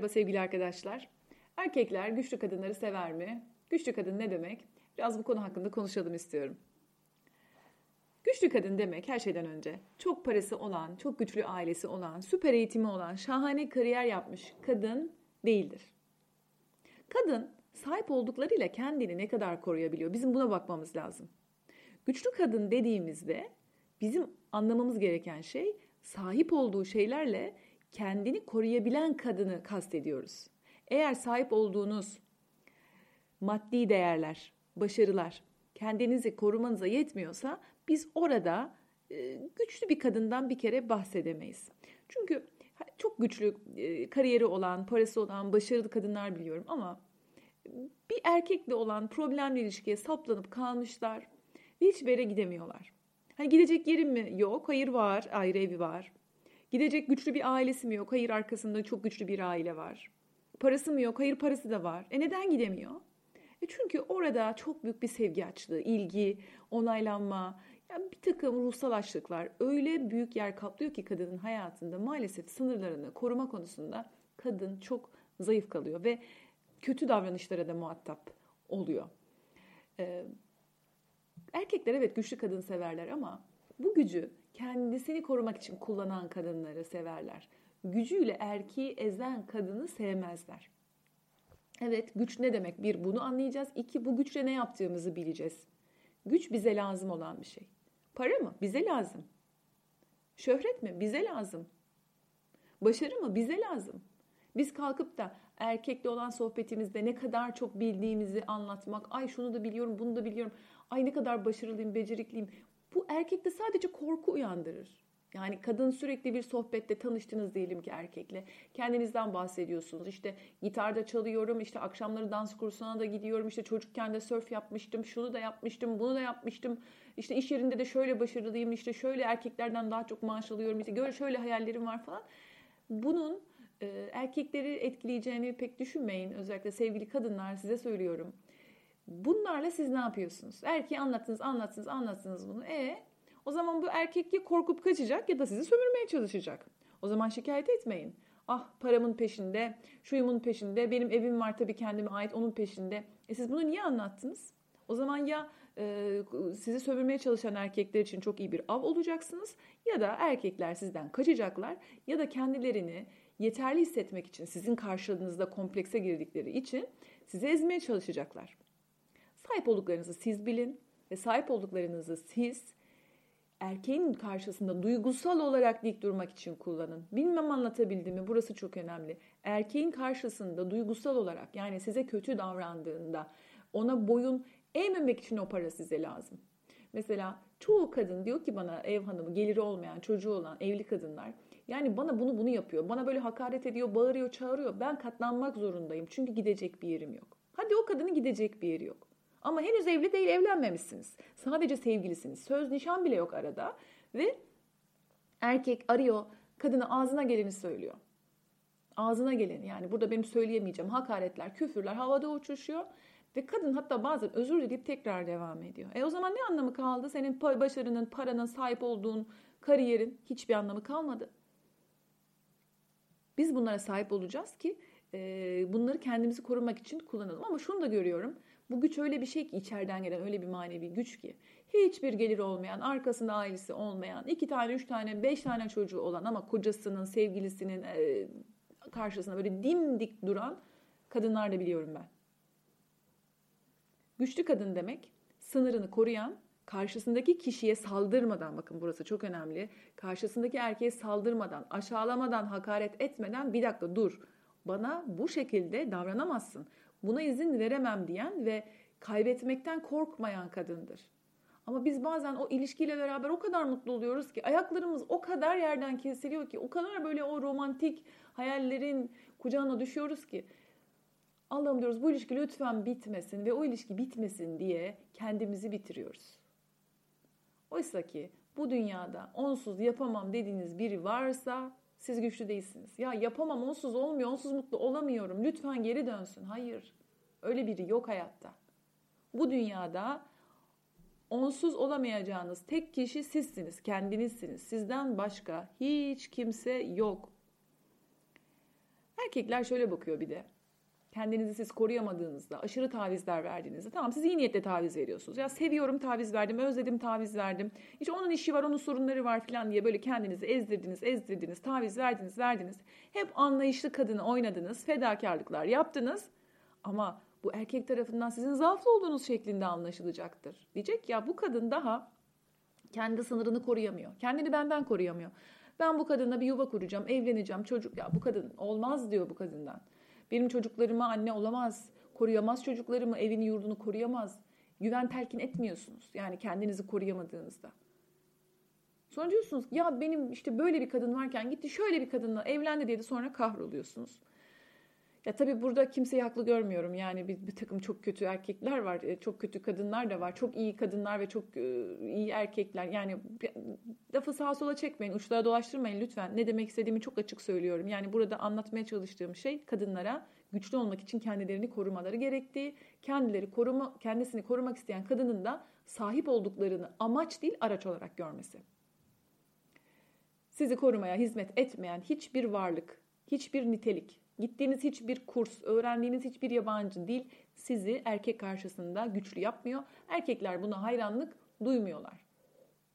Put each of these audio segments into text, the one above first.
Merhaba sevgili arkadaşlar. Erkekler güçlü kadınları sever mi? Güçlü kadın ne demek? Biraz bu konu hakkında konuşalım istiyorum. Güçlü kadın demek her şeyden önce çok parası olan, çok güçlü ailesi olan, süper eğitimi olan, şahane kariyer yapmış kadın değildir. Kadın sahip olduklarıyla kendini ne kadar koruyabiliyor? Bizim buna bakmamız lazım. Güçlü kadın dediğimizde bizim anlamamız gereken şey sahip olduğu şeylerle kendini koruyabilen kadını kastediyoruz. Eğer sahip olduğunuz maddi değerler, başarılar kendinizi korumanıza yetmiyorsa biz orada e, güçlü bir kadından bir kere bahsedemeyiz. Çünkü çok güçlü e, kariyeri olan, parası olan, başarılı kadınlar biliyorum ama bir erkekle olan problemli ilişkiye saplanıp kalmışlar ve hiçbir yere gidemiyorlar. Hani gidecek yerim mi? Yok. Hayır var. Ayrı evi var. Gidecek güçlü bir ailesi mi yok? Hayır arkasında çok güçlü bir aile var. Parası mı yok? Hayır parası da var. E neden gidemiyor? E çünkü orada çok büyük bir sevgi açlığı, ilgi, onaylanma, yani bir takım ruhsal açlıklar öyle büyük yer kaplıyor ki kadının hayatında maalesef sınırlarını koruma konusunda kadın çok zayıf kalıyor ve kötü davranışlara da muhatap oluyor. Ee, erkekler evet güçlü kadın severler ama bu gücü kendisini korumak için kullanan kadınları severler. Gücüyle erkeği ezen kadını sevmezler. Evet güç ne demek? Bir bunu anlayacağız. İki bu güçle ne yaptığımızı bileceğiz. Güç bize lazım olan bir şey. Para mı? Bize lazım. Şöhret mi? Bize lazım. Başarı mı? Bize lazım. Biz kalkıp da erkekle olan sohbetimizde ne kadar çok bildiğimizi anlatmak, ay şunu da biliyorum, bunu da biliyorum, ay ne kadar başarılıyım, becerikliyim. Bu erkekte sadece korku uyandırır. Yani kadın sürekli bir sohbette tanıştınız diyelim ki erkekle. Kendinizden bahsediyorsunuz. İşte gitarda çalıyorum, işte akşamları dans kursuna da gidiyorum, işte çocukken de surf yapmıştım, şunu da yapmıştım, bunu da yapmıştım. İşte iş yerinde de şöyle başarılıyım, işte şöyle erkeklerden daha çok maaş alıyorum, işte şöyle hayallerim var falan. Bunun e, erkekleri etkileyeceğini pek düşünmeyin. Özellikle sevgili kadınlar size söylüyorum. Bunlarla siz ne yapıyorsunuz? Erkeği anlattınız, anlattınız, anlattınız bunu. E o zaman bu erkek ya korkup kaçacak ya da sizi sömürmeye çalışacak. O zaman şikayet etmeyin. Ah paramın peşinde, şuyumun peşinde, benim evim var tabii kendime ait onun peşinde. E siz bunu niye anlattınız? O zaman ya e, sizi sömürmeye çalışan erkekler için çok iyi bir av olacaksınız ya da erkekler sizden kaçacaklar ya da kendilerini yeterli hissetmek için sizin karşılığınızda komplekse girdikleri için sizi ezmeye çalışacaklar. Sahip olduklarınızı siz bilin ve sahip olduklarınızı siz erkeğin karşısında duygusal olarak dik durmak için kullanın. Bilmem anlatabildim mi? Burası çok önemli. Erkeğin karşısında duygusal olarak yani size kötü davrandığında ona boyun eğmemek için o para size lazım. Mesela çoğu kadın diyor ki bana ev hanımı, geliri olmayan, çocuğu olan evli kadınlar yani bana bunu bunu yapıyor. Bana böyle hakaret ediyor, bağırıyor, çağırıyor. Ben katlanmak zorundayım çünkü gidecek bir yerim yok. Hadi o kadının gidecek bir yeri yok. Ama henüz evli değil, evlenmemişsiniz. Sadece sevgilisiniz. Söz nişan bile yok arada. Ve erkek arıyor, kadına ağzına geleni söylüyor. Ağzına geleni yani burada benim söyleyemeyeceğim hakaretler, küfürler havada uçuşuyor. Ve kadın hatta bazen özür dileyip tekrar devam ediyor. E o zaman ne anlamı kaldı? Senin başarının, paranın, sahip olduğun kariyerin hiçbir anlamı kalmadı. Biz bunlara sahip olacağız ki e, bunları kendimizi korumak için kullanalım. Ama şunu da görüyorum. Bu güç öyle bir şey ki içeriden gelen öyle bir manevi güç ki. Hiçbir gelir olmayan, arkasında ailesi olmayan, iki tane, üç tane, beş tane çocuğu olan ama kocasının, sevgilisinin e, karşısında böyle dimdik duran kadınlar da biliyorum ben. Güçlü kadın demek sınırını koruyan, karşısındaki kişiye saldırmadan bakın burası çok önemli. Karşısındaki erkeğe saldırmadan, aşağılamadan, hakaret etmeden bir dakika dur. Bana bu şekilde davranamazsın. Buna izin veremem diyen ve kaybetmekten korkmayan kadındır. Ama biz bazen o ilişkiyle beraber o kadar mutlu oluyoruz ki ayaklarımız o kadar yerden kesiliyor ki o kadar böyle o romantik hayallerin kucağına düşüyoruz ki Allah'ım diyoruz bu ilişki lütfen bitmesin ve o ilişki bitmesin diye kendimizi bitiriyoruz. Oysa ki bu dünyada onsuz yapamam dediğiniz biri varsa siz güçlü değilsiniz. Ya yapamam, onsuz olmuyor, onsuz mutlu olamıyorum. Lütfen geri dönsün. Hayır. Öyle biri yok hayatta. Bu dünyada onsuz olamayacağınız tek kişi sizsiniz, kendinizsiniz. Sizden başka hiç kimse yok. Erkekler şöyle bakıyor bir de. Kendinizi siz koruyamadığınızda, aşırı tavizler verdiğinizde tamam siz iyi niyetle taviz veriyorsunuz. Ya seviyorum taviz verdim, özledim taviz verdim. İşte onun işi var, onun sorunları var falan diye böyle kendinizi ezdirdiniz, ezdirdiniz, taviz verdiniz, verdiniz. Hep anlayışlı kadını oynadınız, fedakarlıklar yaptınız. Ama bu erkek tarafından sizin zaaflı olduğunuz şeklinde anlaşılacaktır. Diyecek ya bu kadın daha kendi sınırını koruyamıyor. Kendini benden koruyamıyor. Ben bu kadınla bir yuva kuracağım, evleneceğim, çocuk ya bu kadın olmaz diyor bu kadından. Benim çocuklarıma anne olamaz, koruyamaz çocuklarımı, evini yurdunu koruyamaz. Güven telkin etmiyorsunuz. Yani kendinizi koruyamadığınızda. Sonra diyorsunuz ya benim işte böyle bir kadın varken gitti şöyle bir kadınla evlendi diye de sonra kahroluyorsunuz. Ya tabii burada kimseyi haklı görmüyorum. Yani bir, bir takım çok kötü erkekler var, e, çok kötü kadınlar da var. Çok iyi kadınlar ve çok e, iyi erkekler. Yani lafı sağa sola çekmeyin, uçlara dolaştırmayın lütfen. Ne demek istediğimi çok açık söylüyorum. Yani burada anlatmaya çalıştığım şey kadınlara güçlü olmak için kendilerini korumaları gerektiği, kendileri koruma, kendisini korumak isteyen kadının da sahip olduklarını amaç değil araç olarak görmesi. Sizi korumaya hizmet etmeyen hiçbir varlık, hiçbir nitelik, Gittiğiniz hiçbir kurs, öğrendiğiniz hiçbir yabancı dil sizi erkek karşısında güçlü yapmıyor. Erkekler buna hayranlık duymuyorlar.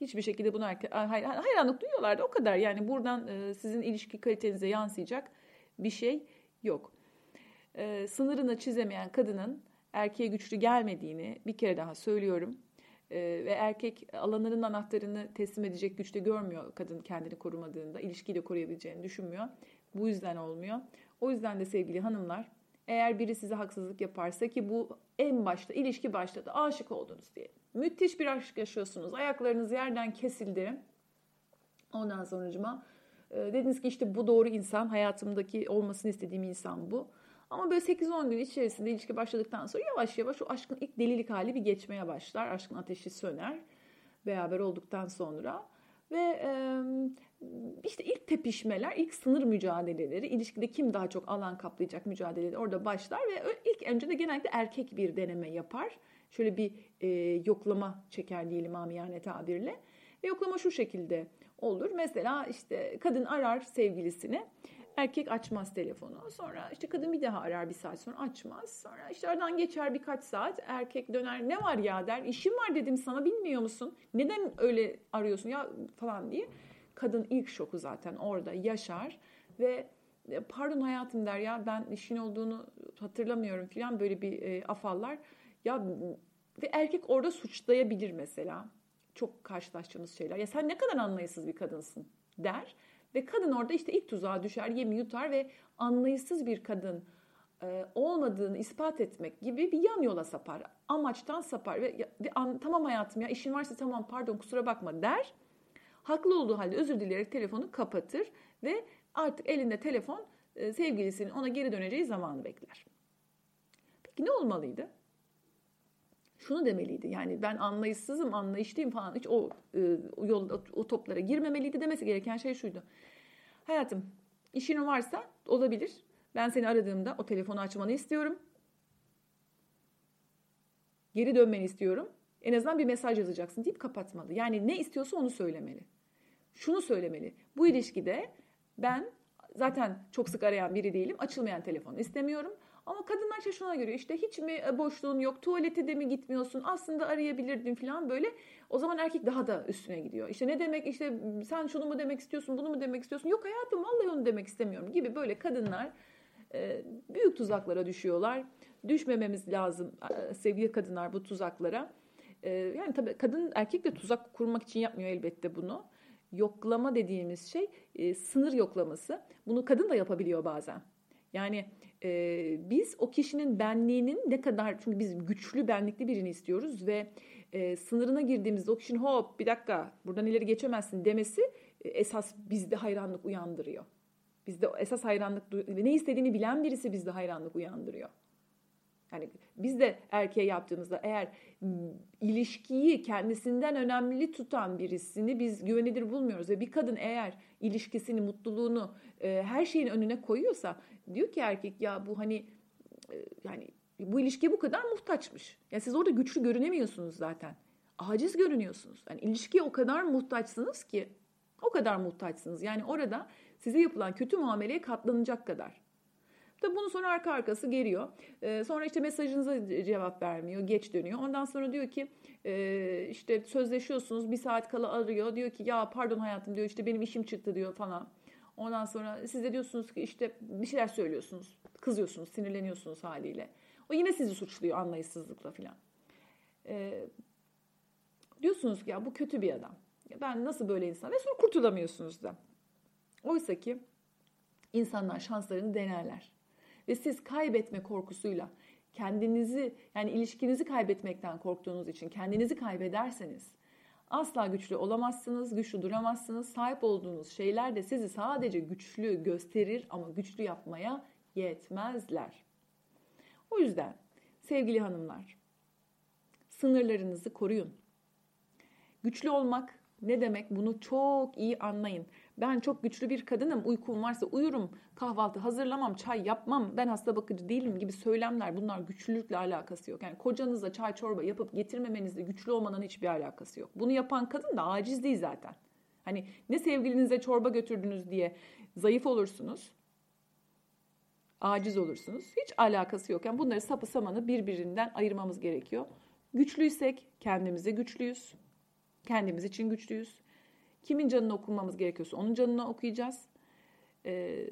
Hiçbir şekilde buna hayranlık duyuyorlar da o kadar. Yani buradan e, sizin ilişki kalitenize yansıyacak bir şey yok. E, sınırını çizemeyen kadının erkeğe güçlü gelmediğini bir kere daha söylüyorum. E, ve erkek alanların anahtarını teslim edecek güçte görmüyor kadın kendini korumadığında. ilişkiyi de koruyabileceğini düşünmüyor. Bu yüzden olmuyor. O yüzden de sevgili hanımlar eğer biri size haksızlık yaparsa ki bu en başta ilişki başladı aşık oldunuz diye. Müthiş bir aşk yaşıyorsunuz. Ayaklarınız yerden kesildi. Ondan sonucuma e, dediniz ki işte bu doğru insan hayatımdaki olmasını istediğim insan bu. Ama böyle 8-10 gün içerisinde ilişki başladıktan sonra yavaş yavaş o aşkın ilk delilik hali bir geçmeye başlar. Aşkın ateşi söner beraber olduktan sonra. Ve işte ilk tepişmeler, ilk sınır mücadeleleri, ilişkide kim daha çok alan kaplayacak mücadeleleri orada başlar ve ilk önce de genellikle erkek bir deneme yapar. Şöyle bir e, yoklama çeker diyelim amiyane tabirle. Ve yoklama şu şekilde olur. Mesela işte kadın arar sevgilisini. Erkek açmaz telefonu. Sonra işte kadın bir daha arar bir saat sonra açmaz. Sonra işte aradan geçer birkaç saat. Erkek döner ne var ya der. İşim var dedim sana bilmiyor musun? Neden öyle arıyorsun ya falan diye. Kadın ilk şoku zaten orada yaşar ve e, pardon hayatım der ya ben işin olduğunu hatırlamıyorum falan böyle bir e, afallar. Ya ve erkek orada suçlayabilir mesela. Çok karşılaştığımız şeyler. Ya sen ne kadar anlayışsız bir kadınsın der. Ve kadın orada işte ilk tuzağa düşer, yemi yutar ve anlayışsız bir kadın e, olmadığını ispat etmek gibi bir yan yola sapar. Amaçtan sapar ve, ve an, tamam hayatım ya işin varsa tamam pardon kusura bakma der. Haklı olduğu halde özür dileyerek telefonu kapatır ve artık elinde telefon e, sevgilisinin ona geri döneceği zamanı bekler. Peki ne olmalıydı? şunu demeliydi. Yani ben anlayışsızım, anlayışlıyım falan hiç o, e, o yol o, toplara girmemeliydi demesi gereken şey şuydu. Hayatım, işin varsa olabilir. Ben seni aradığımda o telefonu açmanı istiyorum. Geri dönmeni istiyorum. En azından bir mesaj yazacaksın deyip kapatmalı. Yani ne istiyorsa onu söylemeli. Şunu söylemeli. Bu ilişkide ben zaten çok sık arayan biri değilim. Açılmayan telefonu istemiyorum. Ama kadınlar işte şuna göre işte hiç mi e, boşluğun yok, tuvalete de mi gitmiyorsun, aslında arayabilirdin falan böyle. O zaman erkek daha da üstüne gidiyor. İşte ne demek işte sen şunu mu demek istiyorsun, bunu mu demek istiyorsun? Yok hayatım vallahi onu demek istemiyorum gibi böyle kadınlar e, büyük tuzaklara düşüyorlar. Düşmememiz lazım e, sevgili kadınlar bu tuzaklara. Yani tabii kadın erkek de tuzak kurmak için yapmıyor elbette bunu. Yoklama dediğimiz şey sınır yoklaması. Bunu kadın da yapabiliyor bazen. Yani e, biz o kişinin benliğinin ne kadar çünkü biz güçlü benlikli birini istiyoruz ve e, sınırına girdiğimizde o kişinin hop bir dakika buradan ileri geçemezsin demesi e, esas bizde hayranlık uyandırıyor. Bizde esas hayranlık ne istediğini bilen birisi bizde hayranlık uyandırıyor. Yani biz de erkeğe yaptığımızda eğer ilişkiyi kendisinden önemli tutan birisini biz güvenilir bulmuyoruz ve bir kadın eğer ilişkisini, mutluluğunu e, her şeyin önüne koyuyorsa diyor ki erkek ya bu hani e, yani bu ilişkiye bu kadar muhtaçmış. Yani siz orada güçlü görünemiyorsunuz zaten. Aciz görünüyorsunuz. Yani ilişkiye o kadar muhtaçsınız ki o kadar muhtaçsınız. Yani orada size yapılan kötü muameleye katlanacak kadar. Tabi bunu sonra arka arkası geliyor. Ee, sonra işte mesajınıza cevap vermiyor, geç dönüyor. Ondan sonra diyor ki e, işte sözleşiyorsunuz bir saat kala arıyor. Diyor ki ya pardon hayatım diyor işte benim işim çıktı diyor falan. Ondan sonra siz de diyorsunuz ki işte bir şeyler söylüyorsunuz. Kızıyorsunuz, sinirleniyorsunuz haliyle. O yine sizi suçluyor anlayışsızlıkla falan. Ee, diyorsunuz ki ya bu kötü bir adam. Ben nasıl böyle insan? Ve sonra kurtulamıyorsunuz da. Oysa ki insanlar şanslarını denerler. Ve siz kaybetme korkusuyla kendinizi yani ilişkinizi kaybetmekten korktuğunuz için kendinizi kaybederseniz asla güçlü olamazsınız, güçlü duramazsınız. Sahip olduğunuz şeyler de sizi sadece güçlü gösterir ama güçlü yapmaya yetmezler. O yüzden sevgili hanımlar sınırlarınızı koruyun. Güçlü olmak ne demek bunu çok iyi anlayın. Ben çok güçlü bir kadınım, uykum varsa uyurum, kahvaltı hazırlamam, çay yapmam, ben hasta bakıcı değilim gibi söylemler bunlar güçlülükle alakası yok. Yani kocanızla çay çorba yapıp getirmemenizle güçlü olmanın hiçbir alakası yok. Bunu yapan kadın da aciz değil zaten. Hani ne sevgilinize çorba götürdünüz diye zayıf olursunuz, aciz olursunuz. Hiç alakası yok. Yani bunları sapı samanı birbirinden ayırmamız gerekiyor. Güçlüysek kendimize güçlüyüz. Kendimiz için güçlüyüz. Kimin canını okumamız gerekiyorsa onun canını okuyacağız. Ee,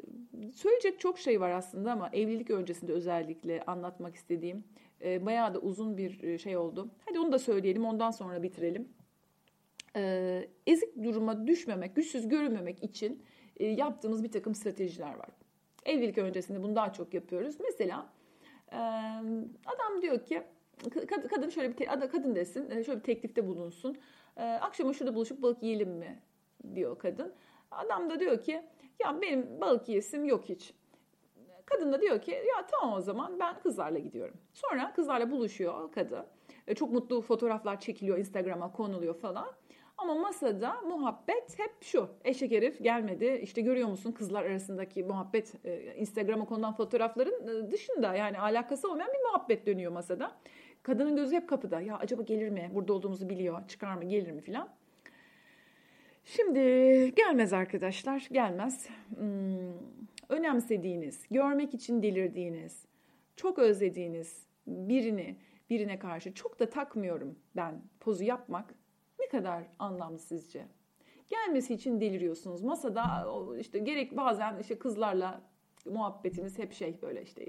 söyleyecek çok şey var aslında ama evlilik öncesinde özellikle anlatmak istediğim e, bayağı da uzun bir e, şey oldu. Hadi onu da söyleyelim ondan sonra bitirelim. Ee, ezik duruma düşmemek, güçsüz görünmemek için e, yaptığımız bir takım stratejiler var. Evlilik öncesinde bunu daha çok yapıyoruz. Mesela e, adam diyor ki kadın şöyle bir kadın desin e, şöyle bir teklifte bulunsun. E, akşama şurada buluşup balık yiyelim mi diyor kadın. Adam da diyor ki ya benim balık yiyesim yok hiç. Kadın da diyor ki ya tamam o zaman ben kızlarla gidiyorum. Sonra kızlarla buluşuyor kadın. E, çok mutlu fotoğraflar çekiliyor Instagram'a konuluyor falan. Ama masada muhabbet hep şu. Eşek herif gelmedi. İşte görüyor musun kızlar arasındaki muhabbet Instagram'a konulan fotoğrafların dışında yani alakası olmayan bir muhabbet dönüyor masada. Kadının gözü hep kapıda. Ya acaba gelir mi? Burada olduğumuzu biliyor. Çıkar mı? Gelir mi filan. Şimdi gelmez arkadaşlar. Gelmez. Hmm, önemsediğiniz, görmek için delirdiğiniz, çok özlediğiniz birini, birine karşı çok da takmıyorum ben pozu yapmak ne kadar anlamlı sizce? Gelmesi için deliriyorsunuz. Masada işte gerek bazen işte kızlarla muhabbetiniz hep şey böyle işte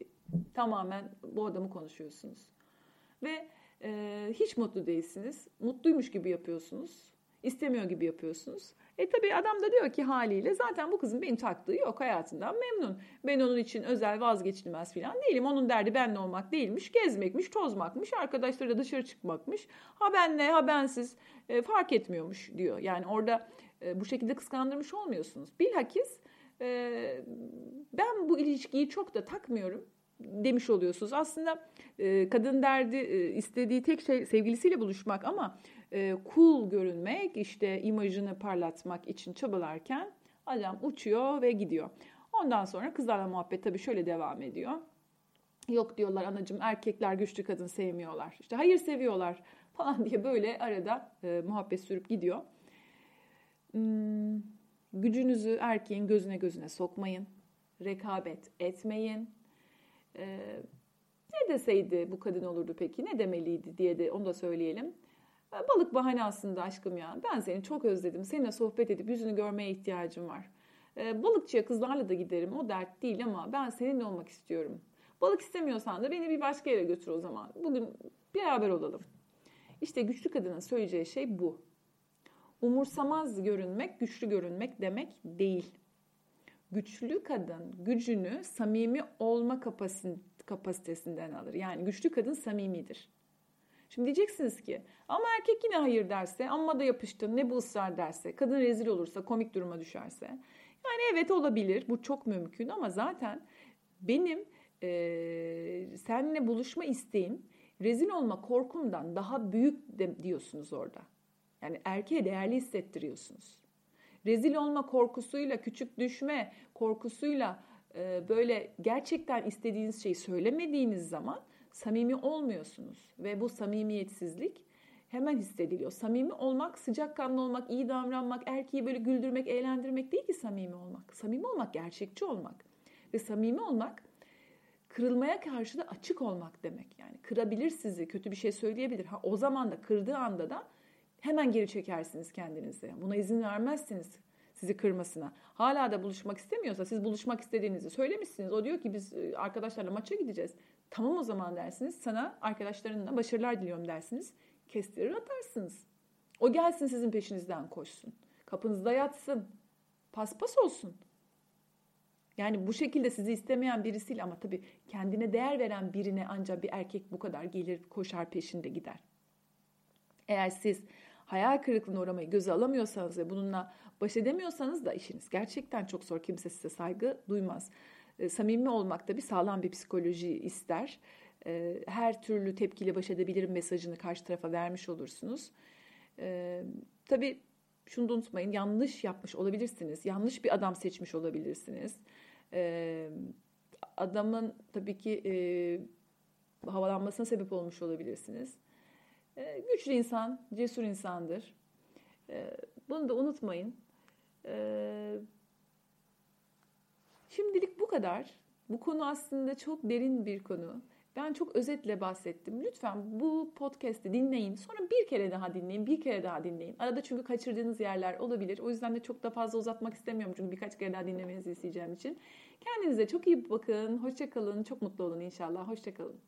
tamamen bu adamı konuşuyorsunuz ve e, hiç mutlu değilsiniz. Mutluymuş gibi yapıyorsunuz. İstemiyor gibi yapıyorsunuz. E tabii adam da diyor ki haliyle zaten bu kızın beni taktığı yok hayatından memnun. Ben onun için özel vazgeçilmez falan değilim. Onun derdi benle olmak değilmiş. Gezmekmiş, tozmakmış, arkadaşlarıyla dışarı çıkmakmış. Ha benle ha bensiz e, fark etmiyormuş diyor. Yani orada e, bu şekilde kıskandırmış olmuyorsunuz. Bilhakis e, ben bu ilişkiyi çok da takmıyorum demiş oluyorsunuz. Aslında e, kadın derdi e, istediği tek şey sevgilisiyle buluşmak ama e, cool görünmek, işte imajını parlatmak için çabalarken adam uçuyor ve gidiyor. Ondan sonra kızlarla muhabbet tabii şöyle devam ediyor. Yok diyorlar anacım erkekler güçlü kadın sevmiyorlar. İşte hayır seviyorlar falan diye böyle arada e, muhabbet sürüp gidiyor. Hmm, gücünüzü erkeğin gözüne gözüne sokmayın. Rekabet etmeyin ee, ne deseydi bu kadın olurdu peki? Ne demeliydi diye de onu da söyleyelim. Ee, balık bahane aslında aşkım ya. Ben seni çok özledim. Seninle sohbet edip yüzünü görmeye ihtiyacım var. Ee, balıkçıya kızlarla da giderim. O dert değil ama ben seninle olmak istiyorum. Balık istemiyorsan da beni bir başka yere götür o zaman. Bugün beraber olalım. İşte güçlü kadının söyleyeceği şey bu. Umursamaz görünmek, güçlü görünmek demek değil güçlü kadın gücünü samimi olma kapasitesinden alır. Yani güçlü kadın samimidir. Şimdi diyeceksiniz ki ama erkek yine hayır derse, amma da yapıştın, ne bu ısrar derse, kadın rezil olursa, komik duruma düşerse. Yani evet olabilir, bu çok mümkün ama zaten benim e, seninle buluşma isteğim rezil olma korkumdan daha büyük de, diyorsunuz orada. Yani erkeğe değerli hissettiriyorsunuz rezil olma korkusuyla, küçük düşme korkusuyla e, böyle gerçekten istediğiniz şeyi söylemediğiniz zaman samimi olmuyorsunuz. Ve bu samimiyetsizlik hemen hissediliyor. Samimi olmak, sıcakkanlı olmak, iyi davranmak, erkeği böyle güldürmek, eğlendirmek değil ki samimi olmak. Samimi olmak, gerçekçi olmak. Ve samimi olmak kırılmaya karşı da açık olmak demek. Yani kırabilir sizi, kötü bir şey söyleyebilir. Ha, o zaman da kırdığı anda da hemen geri çekersiniz kendinizi. Buna izin vermezsiniz sizi kırmasına. Hala da buluşmak istemiyorsa siz buluşmak istediğinizi söylemişsiniz. O diyor ki biz e, arkadaşlarla maça gideceğiz. Tamam o zaman dersiniz. Sana arkadaşlarınla başarılar diliyorum dersiniz. Kestirir atarsınız. O gelsin sizin peşinizden koşsun. Kapınızda yatsın. Paspas olsun. Yani bu şekilde sizi istemeyen birisiyle ama tabii kendine değer veren birine ancak bir erkek bu kadar gelir koşar peşinde gider. Eğer siz hayal kırıklığına uğramayı göze alamıyorsanız ve bununla baş edemiyorsanız da işiniz gerçekten çok zor. Kimse size saygı duymaz. E, samimi olmak da bir sağlam bir psikoloji ister. E, her türlü tepkiyle baş edebilirim mesajını karşı tarafa vermiş olursunuz. E, tabii şunu da unutmayın yanlış yapmış olabilirsiniz. Yanlış bir adam seçmiş olabilirsiniz. E, adamın tabii ki e, havalanmasına sebep olmuş olabilirsiniz. E, güçlü insan, cesur insandır. E, bunu da unutmayın. E, şimdilik bu kadar. Bu konu aslında çok derin bir konu. Ben çok özetle bahsettim. Lütfen bu podcast'i dinleyin. Sonra bir kere daha dinleyin, bir kere daha dinleyin. Arada çünkü kaçırdığınız yerler olabilir. O yüzden de çok da fazla uzatmak istemiyorum. Çünkü birkaç kere daha dinlemenizi isteyeceğim için. Kendinize çok iyi bakın. Hoşçakalın. Çok mutlu olun inşallah. Hoşçakalın.